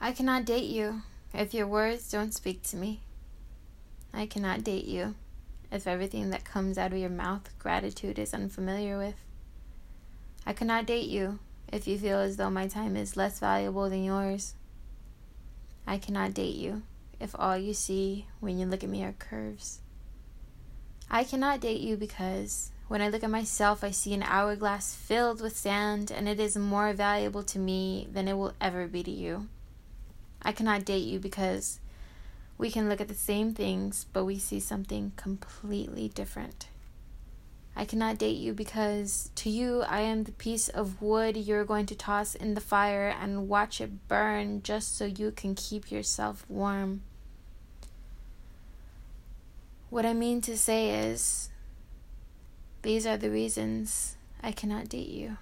I cannot date you if your words don't speak to me. I cannot date you if everything that comes out of your mouth gratitude is unfamiliar with. I cannot date you if you feel as though my time is less valuable than yours. I cannot date you if all you see when you look at me are curves. I cannot date you because when I look at myself, I see an hourglass filled with sand, and it is more valuable to me than it will ever be to you. I cannot date you because we can look at the same things, but we see something completely different. I cannot date you because to you I am the piece of wood you're going to toss in the fire and watch it burn just so you can keep yourself warm. What I mean to say is, these are the reasons I cannot date you.